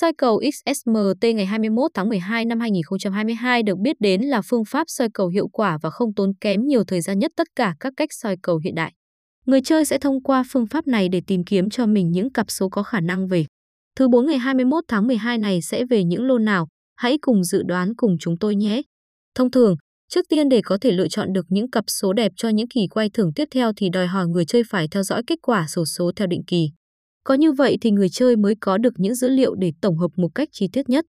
Soi cầu XSMT ngày 21 tháng 12 năm 2022 được biết đến là phương pháp soi cầu hiệu quả và không tốn kém nhiều thời gian nhất tất cả các cách soi cầu hiện đại. Người chơi sẽ thông qua phương pháp này để tìm kiếm cho mình những cặp số có khả năng về. Thứ 4 ngày 21 tháng 12 này sẽ về những lô nào? Hãy cùng dự đoán cùng chúng tôi nhé. Thông thường, trước tiên để có thể lựa chọn được những cặp số đẹp cho những kỳ quay thưởng tiếp theo thì đòi hỏi người chơi phải theo dõi kết quả sổ số theo định kỳ. Có như vậy thì người chơi mới có được những dữ liệu để tổng hợp một cách chi tiết nhất.